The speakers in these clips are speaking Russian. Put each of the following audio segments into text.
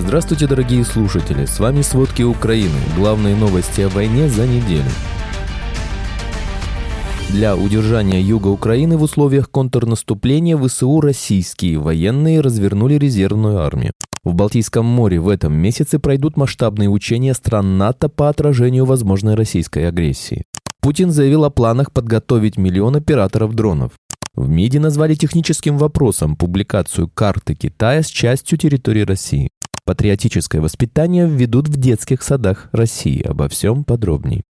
Здравствуйте, дорогие слушатели! С вами «Сводки Украины». Главные новости о войне за неделю. Для удержания юга Украины в условиях контрнаступления ВСУ российские военные развернули резервную армию. В Балтийском море в этом месяце пройдут масштабные учения стран НАТО по отражению возможной российской агрессии. Путин заявил о планах подготовить миллион операторов дронов. В МИДе назвали техническим вопросом публикацию карты Китая с частью территории России. Патриотическое воспитание введут в детских садах России. Обо всем подробней.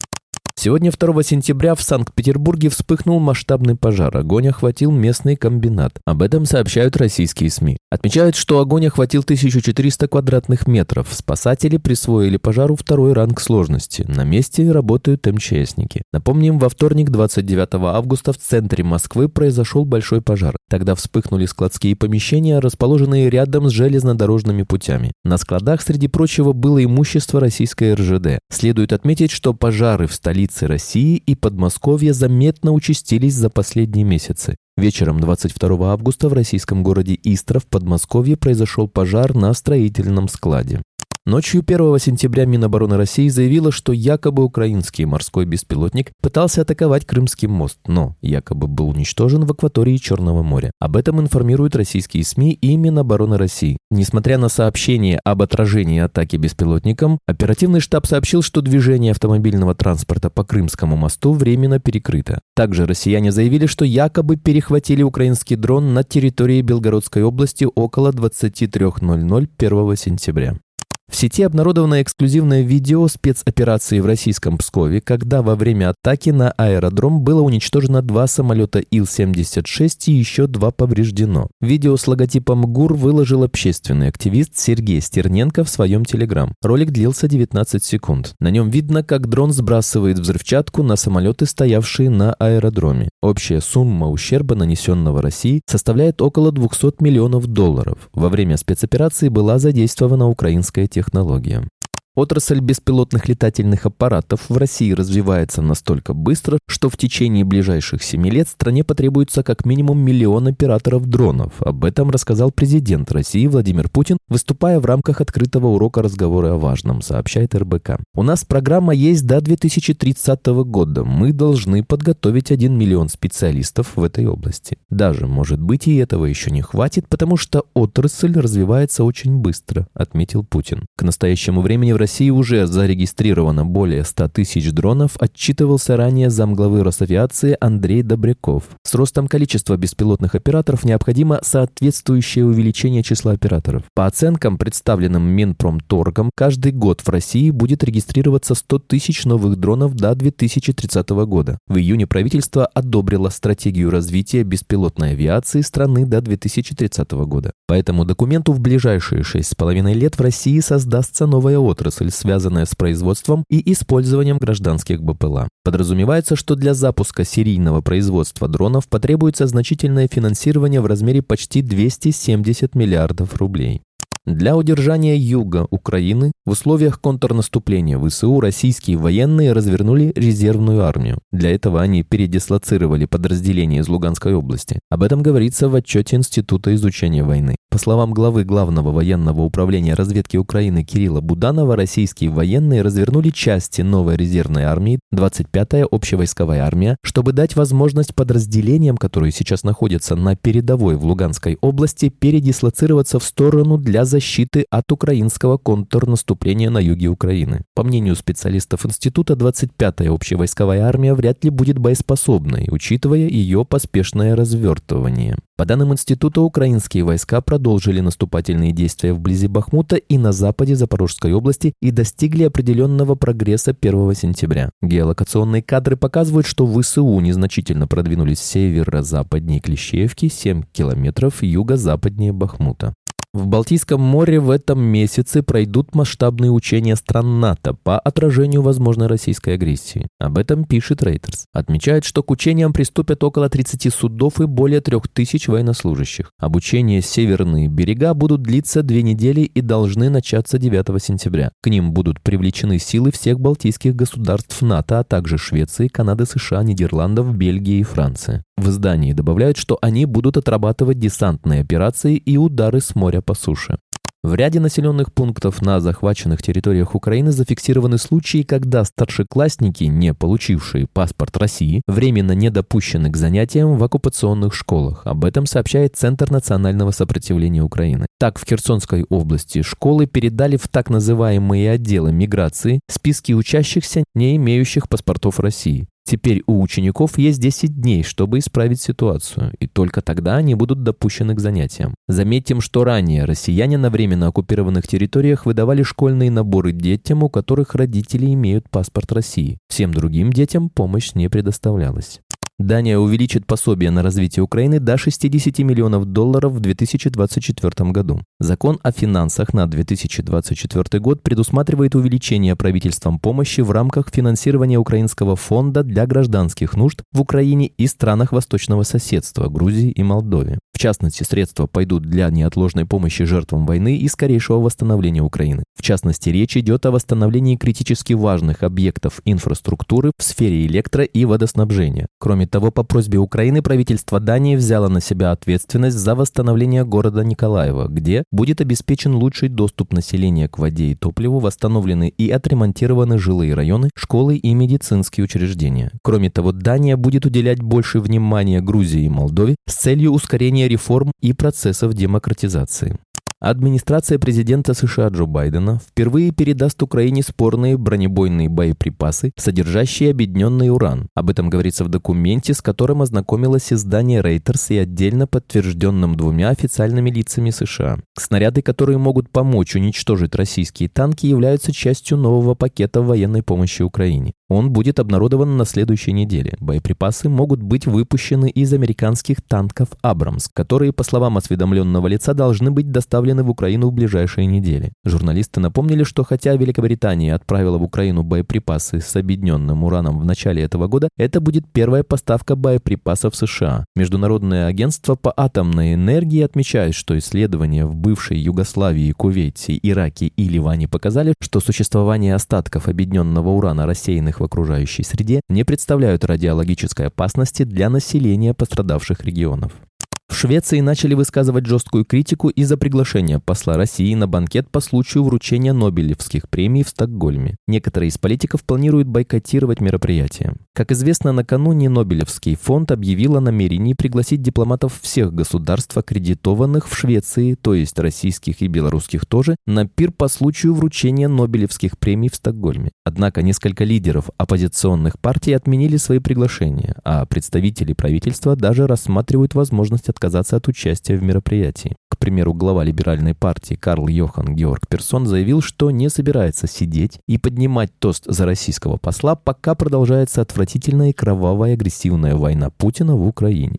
Сегодня, 2 сентября, в Санкт-Петербурге вспыхнул масштабный пожар. Огонь охватил местный комбинат. Об этом сообщают российские СМИ. Отмечают, что огонь охватил 1400 квадратных метров. Спасатели присвоили пожару второй ранг сложности. На месте работают МЧСники. Напомним, во вторник, 29 августа, в центре Москвы произошел большой пожар. Тогда вспыхнули складские помещения, расположенные рядом с железнодорожными путями. На складах, среди прочего, было имущество российской РЖД. Следует отметить, что пожары в столице столицы России и Подмосковья заметно участились за последние месяцы. Вечером 22 августа в российском городе Истра в Подмосковье произошел пожар на строительном складе. Ночью 1 сентября Минобороны России заявила, что якобы украинский морской беспилотник пытался атаковать Крымский мост, но якобы был уничтожен в акватории Черного моря. Об этом информируют российские СМИ и Минобороны России. Несмотря на сообщение об отражении атаки беспилотником, оперативный штаб сообщил, что движение автомобильного транспорта по Крымскому мосту временно перекрыто. Также россияне заявили, что якобы перехватили украинский дрон на территории Белгородской области около 23.00 1 сентября. В сети обнародовано эксклюзивное видео спецоперации в российском Пскове, когда во время атаки на аэродром было уничтожено два самолета Ил-76 и еще два повреждено. Видео с логотипом ГУР выложил общественный активист Сергей Стерненко в своем телеграм. Ролик длился 19 секунд. На нем видно, как дрон сбрасывает взрывчатку на самолеты, стоявшие на аэродроме. Общая сумма ущерба, нанесенного России, составляет около 200 миллионов долларов. Во время спецоперации была задействована украинская технология. Отрасль беспилотных летательных аппаратов в России развивается настолько быстро, что в течение ближайших семи лет стране потребуется как минимум миллион операторов дронов. Об этом рассказал президент России Владимир Путин, выступая в рамках открытого урока разговора о важном, сообщает РБК. У нас программа есть до 2030 года. Мы должны подготовить 1 миллион специалистов в этой области. Даже, может быть, и этого еще не хватит, потому что отрасль развивается очень быстро, отметил Путин. К настоящему времени в России уже зарегистрировано более 100 тысяч дронов, отчитывался ранее замглавы Росавиации Андрей Добряков. С ростом количества беспилотных операторов необходимо соответствующее увеличение числа операторов. По оценкам, представленным Минпромторгом, каждый год в России будет регистрироваться 100 тысяч новых дронов до 2030 года. В июне правительство одобрило стратегию развития беспилотной авиации страны до 2030 года. По этому документу в ближайшие 6,5 лет в России создастся новая отрасль отрасль, связанная с производством и использованием гражданских БПЛА. Подразумевается, что для запуска серийного производства дронов потребуется значительное финансирование в размере почти 270 миллиардов рублей. Для удержания юга Украины в условиях контрнаступления ВСУ российские военные развернули резервную армию. Для этого они передислоцировали подразделения из Луганской области. Об этом говорится в отчете Института изучения войны. По словам главы Главного военного управления разведки Украины Кирилла Буданова, российские военные развернули части новой резервной армии, 25-я общевойсковая армия, чтобы дать возможность подразделениям, которые сейчас находятся на передовой в Луганской области, передислоцироваться в сторону для защиты защиты от украинского контрнаступления на юге Украины. По мнению специалистов института, 25-я общевойсковая армия вряд ли будет боеспособной, учитывая ее поспешное развертывание. По данным института, украинские войска продолжили наступательные действия вблизи Бахмута и на западе Запорожской области и достигли определенного прогресса 1 сентября. Геолокационные кадры показывают, что ВСУ незначительно продвинулись северо-западнее Клещеевки, 7 километров юго-западнее Бахмута. В Балтийском море в этом месяце пройдут масштабные учения стран НАТО по отражению возможной российской агрессии. Об этом пишет Reuters. Отмечает, что к учениям приступят около 30 судов и более 3000 военнослужащих. Обучение «Северные берега» будут длиться две недели и должны начаться 9 сентября. К ним будут привлечены силы всех балтийских государств НАТО, а также Швеции, Канады, США, Нидерландов, Бельгии и Франции. В издании добавляют, что они будут отрабатывать десантные операции и удары с моря по суше. В ряде населенных пунктов на захваченных территориях Украины зафиксированы случаи, когда старшеклассники, не получившие паспорт России, временно не допущены к занятиям в оккупационных школах. Об этом сообщает Центр национального сопротивления Украины. Так, в Херсонской области школы передали в так называемые отделы миграции списки учащихся, не имеющих паспортов России. Теперь у учеников есть 10 дней, чтобы исправить ситуацию, и только тогда они будут допущены к занятиям. Заметим, что ранее россияне на временно оккупированных территориях выдавали школьные наборы детям, у которых родители имеют паспорт России. Всем другим детям помощь не предоставлялась. Дания увеличит пособие на развитие Украины до 60 миллионов долларов в 2024 году. Закон о финансах на 2024 год предусматривает увеличение правительством помощи в рамках финансирования Украинского фонда для гражданских нужд в Украине и странах восточного соседства, Грузии и Молдове. В частности, средства пойдут для неотложной помощи жертвам войны и скорейшего восстановления Украины. В частности, речь идет о восстановлении критически важных объектов инфраструктуры в сфере электро- и водоснабжения. Кроме того, по просьбе Украины правительство Дании взяло на себя ответственность за восстановление города Николаева, где будет обеспечен лучший доступ населения к воде и топливу, восстановлены и отремонтированы жилые районы, школы и медицинские учреждения. Кроме того, Дания будет уделять больше внимания Грузии и Молдове с целью ускорения реформ и процессов демократизации. Администрация президента США Джо Байдена впервые передаст Украине спорные бронебойные боеприпасы, содержащие объединенный уран. Об этом говорится в документе, с которым ознакомилось издание Reuters и отдельно подтвержденным двумя официальными лицами США. Снаряды, которые могут помочь уничтожить российские танки, являются частью нового пакета военной помощи Украине. Он будет обнародован на следующей неделе. Боеприпасы могут быть выпущены из американских танков «Абрамс», которые, по словам осведомленного лица, должны быть доставлены в Украину в ближайшие недели. Журналисты напомнили, что хотя Великобритания отправила в Украину боеприпасы с объединенным ураном в начале этого года, это будет первая поставка боеприпасов США. Международное агентство по атомной энергии отмечает, что исследования в бывшей Югославии, Кувейте, Ираке и Ливане показали, что существование остатков объединенного урана рассеянных в окружающей среде не представляют радиологической опасности для населения пострадавших регионов. В Швеции начали высказывать жесткую критику из-за приглашения посла России на банкет по случаю вручения Нобелевских премий в Стокгольме. Некоторые из политиков планируют бойкотировать мероприятие. Как известно, накануне Нобелевский фонд объявил о намерении пригласить дипломатов всех государств, аккредитованных в Швеции, то есть российских и белорусских тоже, на пир по случаю вручения Нобелевских премий в Стокгольме. Однако несколько лидеров оппозиционных партий отменили свои приглашения, а представители правительства даже рассматривают возможность отказаться от участия в мероприятии. К примеру, глава либеральной партии Карл Йохан Георг Персон заявил, что не собирается сидеть и поднимать тост за российского посла, пока продолжается отвратительная и кровавая агрессивная война Путина в Украине.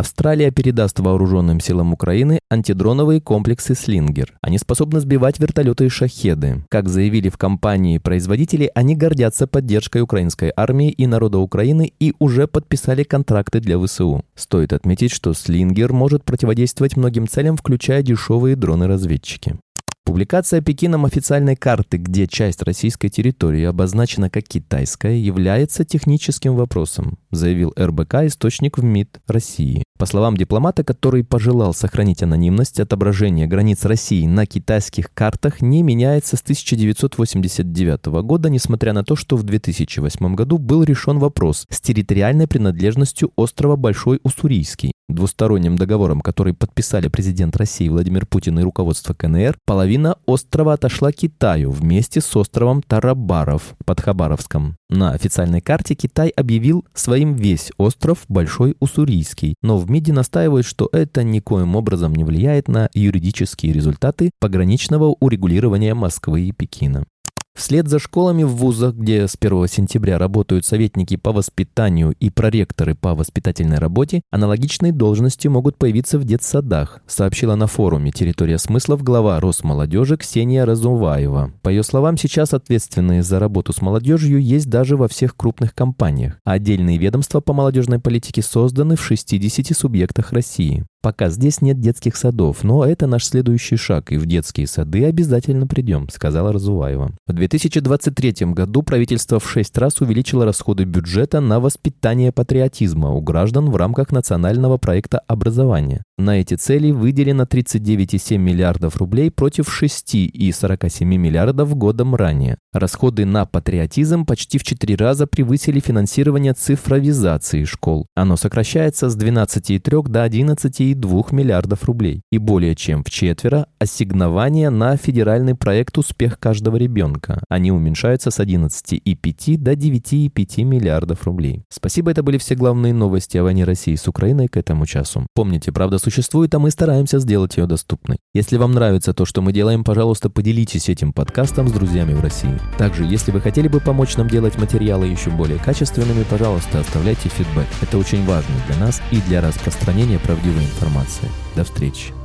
Австралия передаст вооруженным силам Украины антидроновые комплексы «Слингер». Они способны сбивать вертолеты и шахеды. Как заявили в компании-производители, они гордятся поддержкой украинской армии и народа Украины и уже подписали контракты для ВСУ. Стоит отметить, что «Слингер» может противодействовать многим целям, включая дешевые дроны-разведчики. Публикация Пекином официальной карты, где часть российской территории обозначена как китайская, является техническим вопросом, заявил РБК источник в МИД России. По словам дипломата, который пожелал сохранить анонимность, отображение границ России на китайских картах не меняется с 1989 года, несмотря на то, что в 2008 году был решен вопрос с территориальной принадлежностью острова Большой Уссурийский. Двусторонним договором, который подписали президент России Владимир Путин и руководство КНР, половина острова отошла Китаю вместе с островом Тарабаров под Хабаровском. На официальной карте Китай объявил своим весь остров Большой Уссурийский, но в МИДе настаивают, что это никоим образом не влияет на юридические результаты пограничного урегулирования Москвы и Пекина. Вслед за школами в вузах, где с 1 сентября работают советники по воспитанию и проректоры по воспитательной работе, аналогичные должности могут появиться в детсадах, сообщила на форуме «Территория смыслов» глава Росмолодежи Ксения Разуваева. По ее словам, сейчас ответственные за работу с молодежью есть даже во всех крупных компаниях, а отдельные ведомства по молодежной политике созданы в 60 субъектах России. Пока здесь нет детских садов, но это наш следующий шаг, и в детские сады обязательно придем, сказала Разуваева. В 2023 году правительство в шесть раз увеличило расходы бюджета на воспитание патриотизма у граждан в рамках национального проекта образования. На эти цели выделено 39,7 миллиардов рублей против 6,47 миллиардов годом ранее. Расходы на патриотизм почти в 4 раза превысили финансирование цифровизации школ. Оно сокращается с 12,3 до 11,2 миллиардов рублей. И более чем в четверо ассигнования на федеральный проект «Успех каждого ребенка». Они уменьшаются с 11,5 до 9,5 миллиардов рублей. Спасибо, это были все главные новости о войне России с Украиной к этому часу. Помните, правда существует, а мы стараемся сделать ее доступной. Если вам нравится то, что мы делаем, пожалуйста, поделитесь этим подкастом с друзьями в России. Также, если вы хотели бы помочь нам делать материалы еще более качественными, пожалуйста, оставляйте фидбэк. Это очень важно для нас и для распространения правдивой информации. До встречи.